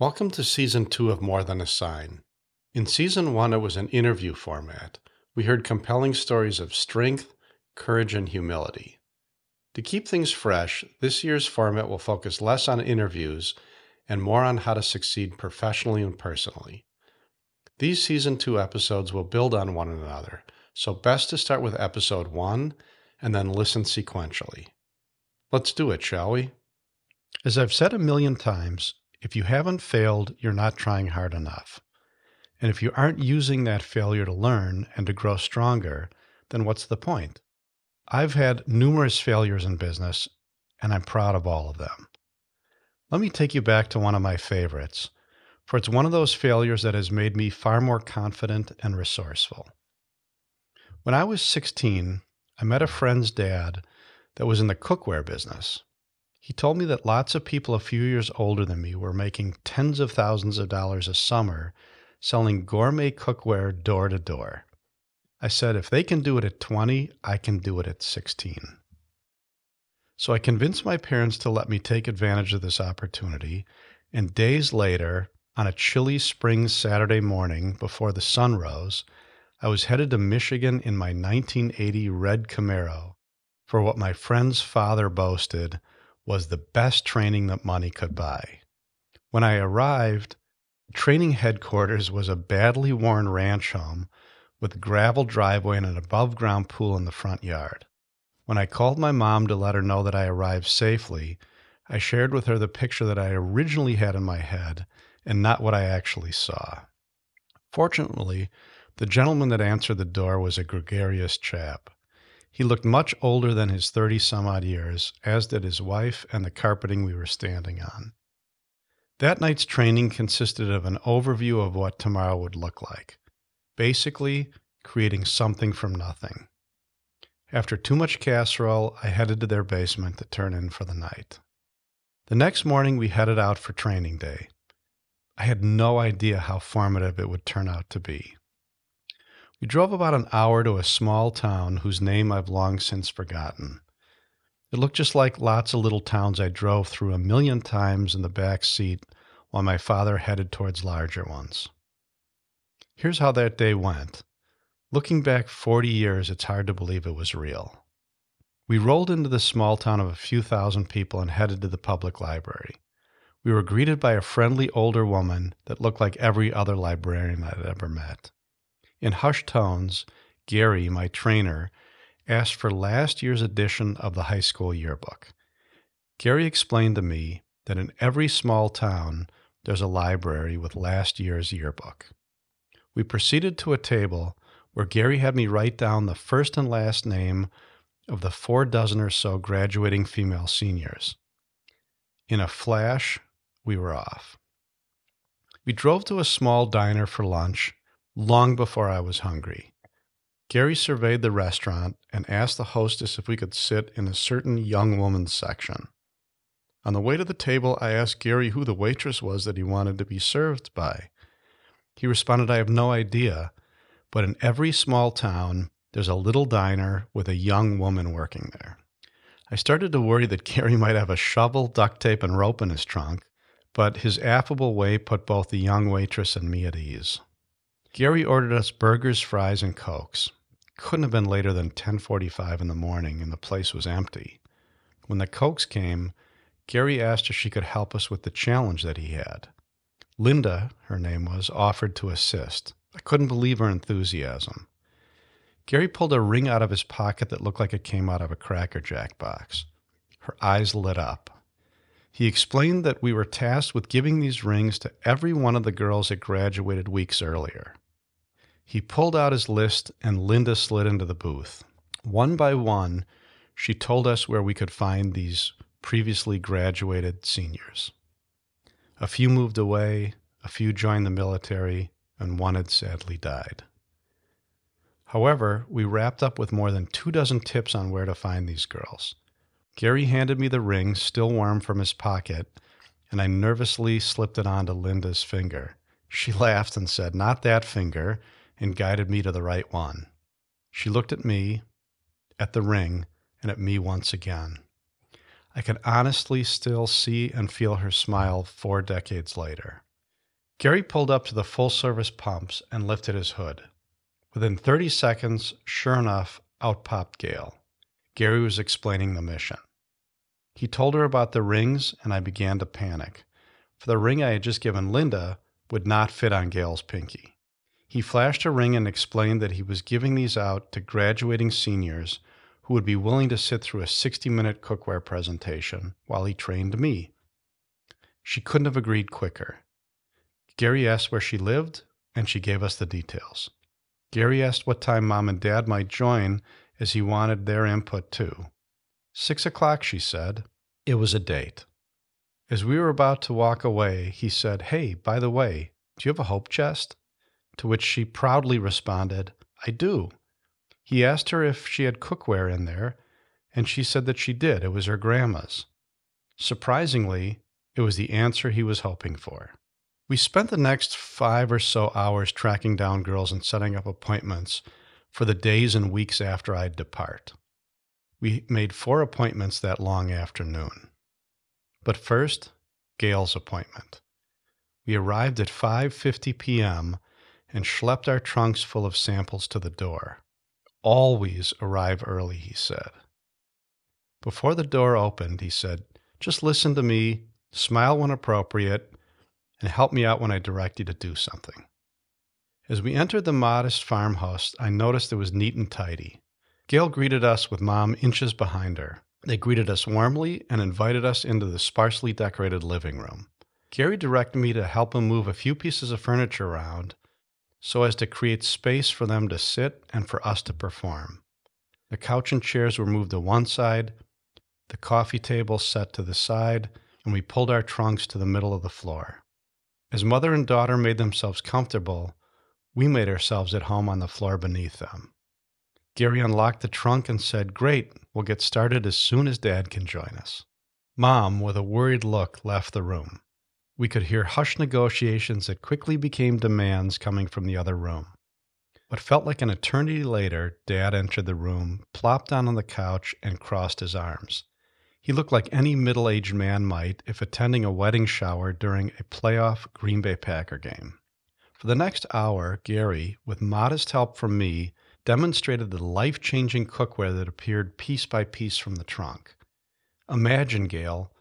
Welcome to season two of More Than a Sign. In season one, it was an interview format. We heard compelling stories of strength, courage, and humility. To keep things fresh, this year's format will focus less on interviews and more on how to succeed professionally and personally. These season two episodes will build on one another, so best to start with episode one and then listen sequentially. Let's do it, shall we? As I've said a million times, if you haven't failed, you're not trying hard enough. And if you aren't using that failure to learn and to grow stronger, then what's the point? I've had numerous failures in business, and I'm proud of all of them. Let me take you back to one of my favorites, for it's one of those failures that has made me far more confident and resourceful. When I was 16, I met a friend's dad that was in the cookware business. He told me that lots of people a few years older than me were making tens of thousands of dollars a summer selling gourmet cookware door to door. I said, if they can do it at 20, I can do it at 16. So I convinced my parents to let me take advantage of this opportunity, and days later, on a chilly spring Saturday morning before the sun rose, I was headed to Michigan in my 1980 red Camaro for what my friend's father boasted was the best training that money could buy. When I arrived, training headquarters was a badly worn ranch home with a gravel driveway and an above ground pool in the front yard. When I called my mom to let her know that I arrived safely, I shared with her the picture that I originally had in my head and not what I actually saw. Fortunately, the gentleman that answered the door was a gregarious chap. He looked much older than his 30 some odd years, as did his wife and the carpeting we were standing on. That night's training consisted of an overview of what tomorrow would look like. Basically, creating something from nothing. After too much casserole, I headed to their basement to turn in for the night. The next morning, we headed out for training day. I had no idea how formative it would turn out to be. We drove about an hour to a small town whose name I've long since forgotten. It looked just like lots of little towns I drove through a million times in the back seat while my father headed towards larger ones. Here's how that day went. Looking back 40 years, it's hard to believe it was real. We rolled into the small town of a few thousand people and headed to the public library. We were greeted by a friendly older woman that looked like every other librarian I'd ever met. In hushed tones, Gary, my trainer, asked for last year's edition of the high school yearbook. Gary explained to me that in every small town there's a library with last year's yearbook. We proceeded to a table where Gary had me write down the first and last name of the four dozen or so graduating female seniors. In a flash, we were off. We drove to a small diner for lunch long before I was hungry. Gary surveyed the restaurant and asked the hostess if we could sit in a certain young woman's section. On the way to the table, I asked Gary who the waitress was that he wanted to be served by. He responded, I have no idea, but in every small town, there's a little diner with a young woman working there. I started to worry that Gary might have a shovel, duct tape, and rope in his trunk, but his affable way put both the young waitress and me at ease. Gary ordered us burgers, fries, and cokes. Couldn't have been later than 10:45 in the morning and the place was empty. When the cokes came, Gary asked if she could help us with the challenge that he had. Linda, her name was, offered to assist. I couldn't believe her enthusiasm. Gary pulled a ring out of his pocket that looked like it came out of a Cracker Jack box. Her eyes lit up. He explained that we were tasked with giving these rings to every one of the girls that graduated weeks earlier. He pulled out his list, and Linda slid into the booth. One by one, she told us where we could find these previously graduated seniors. A few moved away, a few joined the military, and one had sadly died. However, we wrapped up with more than two dozen tips on where to find these girls. Gary handed me the ring, still warm from his pocket, and I nervously slipped it onto Linda's finger. She laughed and said, Not that finger and guided me to the right one. She looked at me, at the ring, and at me once again. I can honestly still see and feel her smile four decades later. Gary pulled up to the full service pumps and lifted his hood. Within 30 seconds, sure enough, out popped Gail. Gary was explaining the mission. He told her about the rings, and I began to panic, for the ring I had just given Linda would not fit on Gail's pinky. He flashed a ring and explained that he was giving these out to graduating seniors who would be willing to sit through a 60 minute cookware presentation while he trained me. She couldn't have agreed quicker. Gary asked where she lived, and she gave us the details. Gary asked what time mom and dad might join, as he wanted their input too. Six o'clock, she said. It was a date. As we were about to walk away, he said, Hey, by the way, do you have a hope chest? To which she proudly responded, I do. He asked her if she had cookware in there, and she said that she did. It was her grandma's. Surprisingly, it was the answer he was hoping for. We spent the next five or so hours tracking down girls and setting up appointments for the days and weeks after I'd depart. We made four appointments that long afternoon. But first, Gail's appointment. We arrived at 5:50 p.m. and schlepped our trunks full of samples to the door. Always arrive early, he said. Before the door opened, he said, "Just listen to me, smile when appropriate, and help me out when I direct you to do something. As we entered the modest farmhouse, I noticed it was neat and tidy. Gail greeted us with Mom inches behind her. They greeted us warmly and invited us into the sparsely decorated living room. Gary directed me to help him move a few pieces of furniture around so as to create space for them to sit and for us to perform. The couch and chairs were moved to one side, the coffee table set to the side, and we pulled our trunks to the middle of the floor. As mother and daughter made themselves comfortable, we made ourselves at home on the floor beneath them. Gary unlocked the trunk and said, Great, we'll get started as soon as Dad can join us. Mom, with a worried look, left the room. We could hear hushed negotiations that quickly became demands coming from the other room. What felt like an eternity later, Dad entered the room, plopped down on the couch, and crossed his arms. He looked like any middle aged man might if attending a wedding shower during a playoff Green Bay Packer game. For the next hour, Gary, with modest help from me, demonstrated the life changing cookware that appeared piece by piece from the trunk. Imagine, Gail,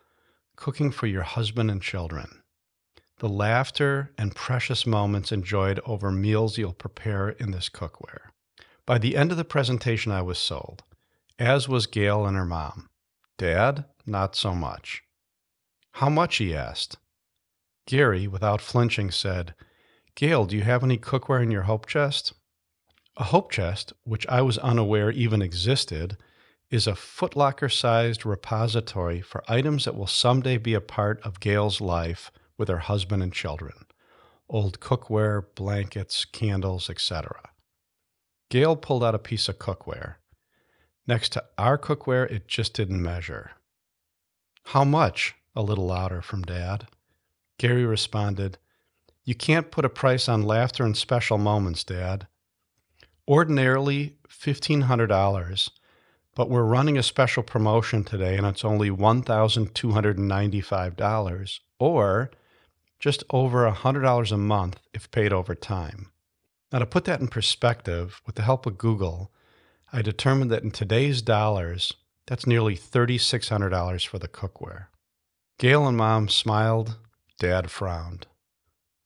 cooking for your husband and children. The laughter and precious moments enjoyed over meals you'll prepare in this cookware. By the end of the presentation, I was sold, as was Gail and her mom. Dad, not so much. How much? he asked. Gary, without flinching, said, Gail, do you have any cookware in your hope chest? A hope chest, which I was unaware even existed, is a footlocker sized repository for items that will someday be a part of Gail's life with her husband and children old cookware, blankets, candles, etc. Gail pulled out a piece of cookware. Next to our cookware, it just didn't measure. How much? A little louder from Dad. Gary responded, You can't put a price on laughter and special moments, Dad. Ordinarily, $1,500, but we're running a special promotion today and it's only $1,295, or just over $100 a month if paid over time. Now, to put that in perspective, with the help of Google, I determined that in today's dollars, that's nearly $3,600 for the cookware. Gail and Mom smiled. Dad frowned.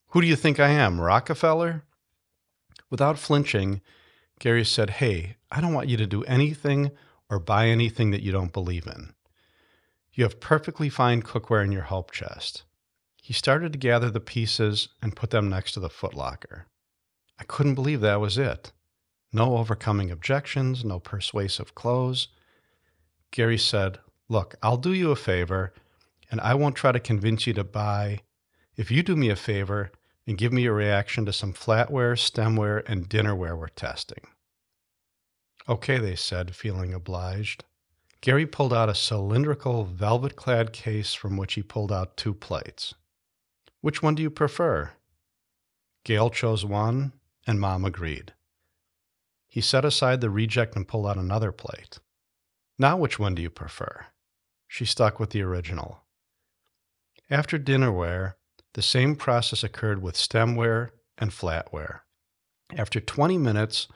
Who do you think I am, Rockefeller? Without flinching, Gary said, Hey, I don't want you to do anything or buy anything that you don't believe in. You have perfectly fine cookware in your hope chest. He started to gather the pieces and put them next to the footlocker. I couldn't believe that was it. No overcoming objections, no persuasive close. Gary said, Look, I'll do you a favor, and I won't try to convince you to buy. If you do me a favor and give me a reaction to some flatware, stemware, and dinnerware we're testing. Okay, they said, feeling obliged. Gary pulled out a cylindrical, velvet clad case from which he pulled out two plates. Which one do you prefer? Gail chose one, and Mom agreed. He set aside the reject and pulled out another plate. Now, which one do you prefer? She stuck with the original. After dinnerware, The same process occurred with stemware and flatware. After 20 minutes,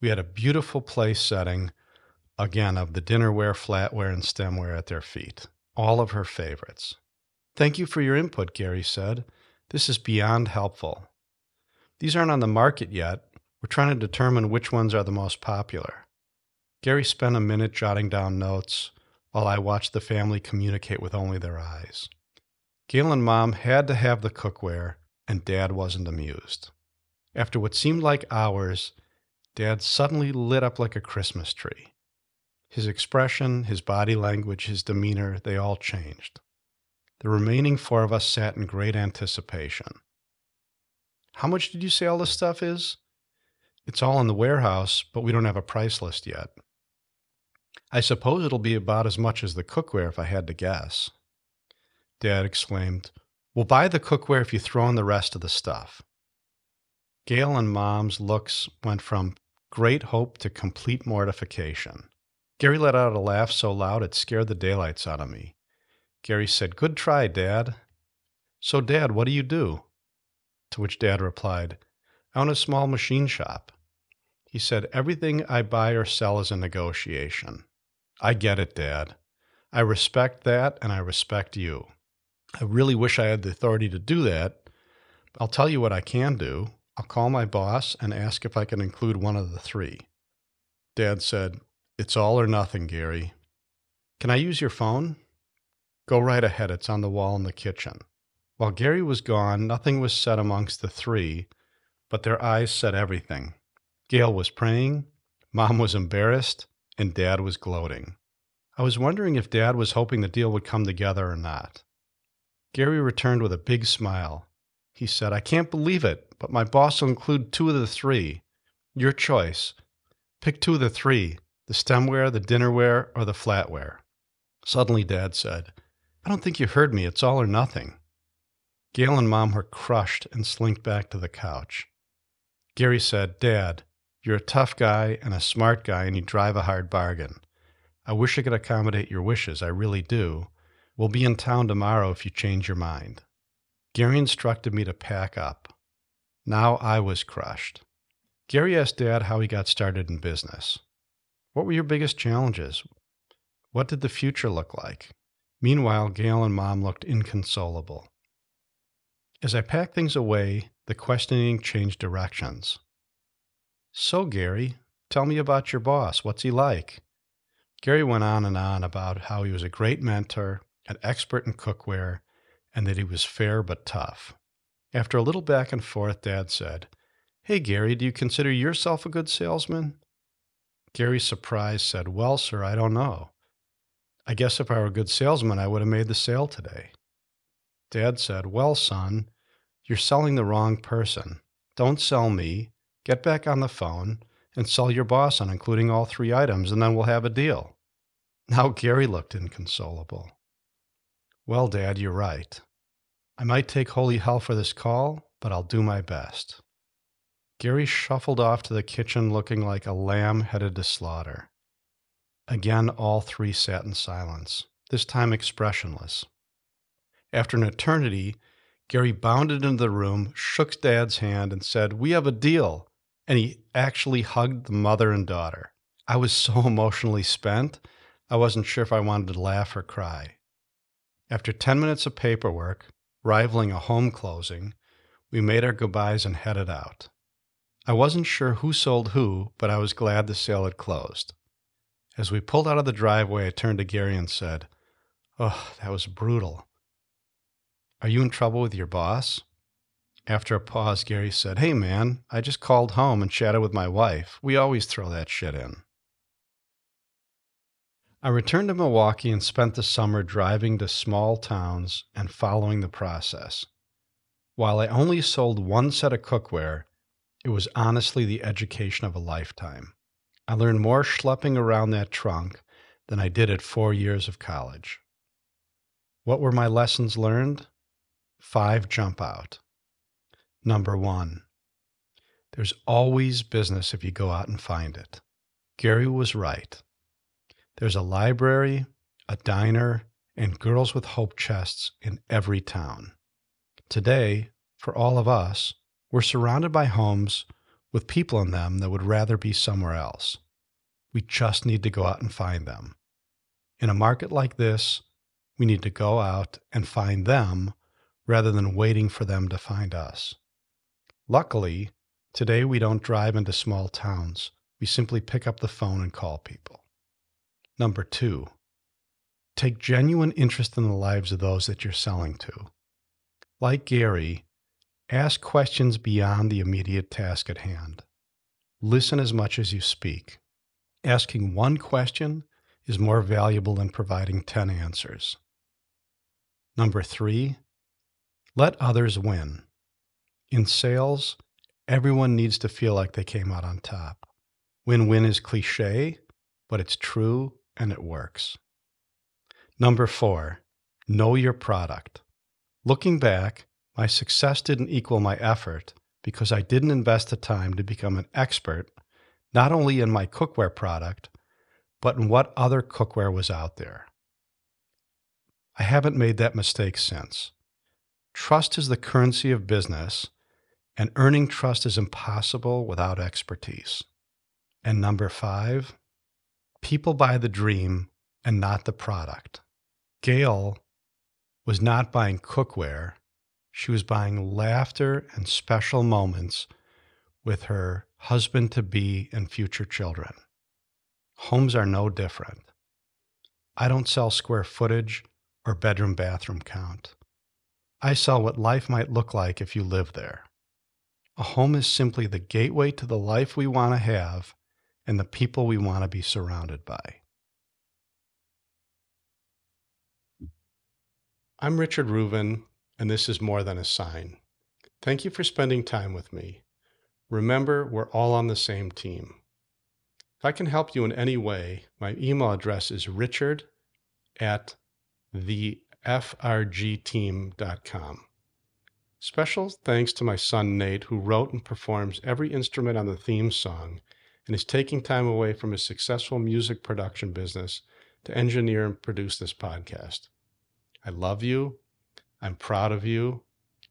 we had a beautiful place setting, again, of the dinnerware, flatware, and stemware at their feet, all of her favorites. Thank you for your input, Gary said. This is beyond helpful. These aren't on the market yet. We're trying to determine which ones are the most popular. Gary spent a minute jotting down notes while I watched the family communicate with only their eyes. Gail and Mom had to have the cookware, and Dad wasn't amused. After what seemed like hours, Dad suddenly lit up like a Christmas tree. His expression, his body language, his demeanor, they all changed. The remaining four of us sat in great anticipation. How much did you say all this stuff is? It's all in the warehouse, but we don't have a price list yet. I suppose it'll be about as much as the cookware if I had to guess. Dad exclaimed, We'll buy the cookware if you throw in the rest of the stuff. Gail and Mom's looks went from great hope to complete mortification. Gary let out a laugh so loud it scared the daylights out of me. Gary said, Good try, Dad. So, Dad, what do you do? To which Dad replied, I own a small machine shop. He said, Everything I buy or sell is a negotiation. I get it, Dad. I respect that, and I respect you. I really wish I had the authority to do that. I'll tell you what I can do. I'll call my boss and ask if I can include one of the three. Dad said, It's all or nothing, Gary. Can I use your phone? Go right ahead, it's on the wall in the kitchen. While Gary was gone, nothing was said amongst the three, but their eyes said everything. Gail was praying, Mom was embarrassed, and Dad was gloating. I was wondering if Dad was hoping the deal would come together or not. Gary returned with a big smile. He said, I can't believe it, but my boss will include two of the three. Your choice. Pick two of the three the stemware, the dinnerware, or the flatware. Suddenly, Dad said, I don't think you heard me. It's all or nothing. Gail and Mom were crushed and slinked back to the couch. Gary said, Dad, you're a tough guy and a smart guy, and you drive a hard bargain. I wish I could accommodate your wishes. I really do. We'll be in town tomorrow if you change your mind. Gary instructed me to pack up. Now I was crushed. Gary asked Dad how he got started in business. What were your biggest challenges? What did the future look like? Meanwhile, Gail and Mom looked inconsolable. As I packed things away, the questioning changed directions. So, Gary, tell me about your boss. What's he like? Gary went on and on about how he was a great mentor, an expert in cookware, and that he was fair but tough. After a little back and forth, Dad said, Hey, Gary, do you consider yourself a good salesman? Gary, surprised, said, Well, sir, I don't know. I guess if I were a good salesman, I would have made the sale today. Dad said, Well, son, you're selling the wrong person. Don't sell me. Get back on the phone and sell your boss on including all three items, and then we'll have a deal. Now Gary looked inconsolable. Well, Dad, you're right. I might take holy hell for this call, but I'll do my best. Gary shuffled off to the kitchen looking like a lamb headed to slaughter. Again, all three sat in silence, this time expressionless. After an eternity, Gary bounded into the room, shook Dad's hand, and said, We have a deal. And he actually hugged the mother and daughter. I was so emotionally spent, I wasn't sure if I wanted to laugh or cry. After 10 minutes of paperwork, rivaling a home closing, we made our goodbyes and headed out. I wasn't sure who sold who, but I was glad the sale had closed. As we pulled out of the driveway, I turned to Gary and said, Oh, that was brutal. Are you in trouble with your boss? After a pause, Gary said, Hey, man, I just called home and chatted with my wife. We always throw that shit in. I returned to Milwaukee and spent the summer driving to small towns and following the process. While I only sold one set of cookware, it was honestly the education of a lifetime. I learned more schlepping around that trunk than I did at four years of college. What were my lessons learned? Five jump out. Number one, there's always business if you go out and find it. Gary was right. There's a library, a diner, and Girls with Hope chests in every town. Today, for all of us, we're surrounded by homes with people in them that would rather be somewhere else. We just need to go out and find them. In a market like this, we need to go out and find them rather than waiting for them to find us. Luckily, today we don't drive into small towns. We simply pick up the phone and call people. Number two, take genuine interest in the lives of those that you're selling to. Like Gary, ask questions beyond the immediate task at hand. Listen as much as you speak. Asking one question is more valuable than providing 10 answers. Number three, let others win. In sales, everyone needs to feel like they came out on top. Win win is cliche, but it's true and it works. Number four, know your product. Looking back, my success didn't equal my effort because I didn't invest the time to become an expert, not only in my cookware product, but in what other cookware was out there. I haven't made that mistake since. Trust is the currency of business, and earning trust is impossible without expertise. And number five, people buy the dream and not the product. Gail was not buying cookware, she was buying laughter and special moments with her husband to be and future children. Homes are no different. I don't sell square footage or bedroom bathroom count. I sell what life might look like if you live there. A home is simply the gateway to the life we want to have and the people we want to be surrounded by. I'm Richard Reuven, and this is More Than a Sign. Thank you for spending time with me. Remember, we're all on the same team. If I can help you in any way, my email address is richard at the frgteam.com. Special thanks to my son Nate, who wrote and performs every instrument on the theme song and is taking time away from his successful music production business to engineer and produce this podcast. I love you, I'm proud of you,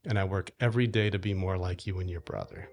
and I work every day to be more like you and your brother.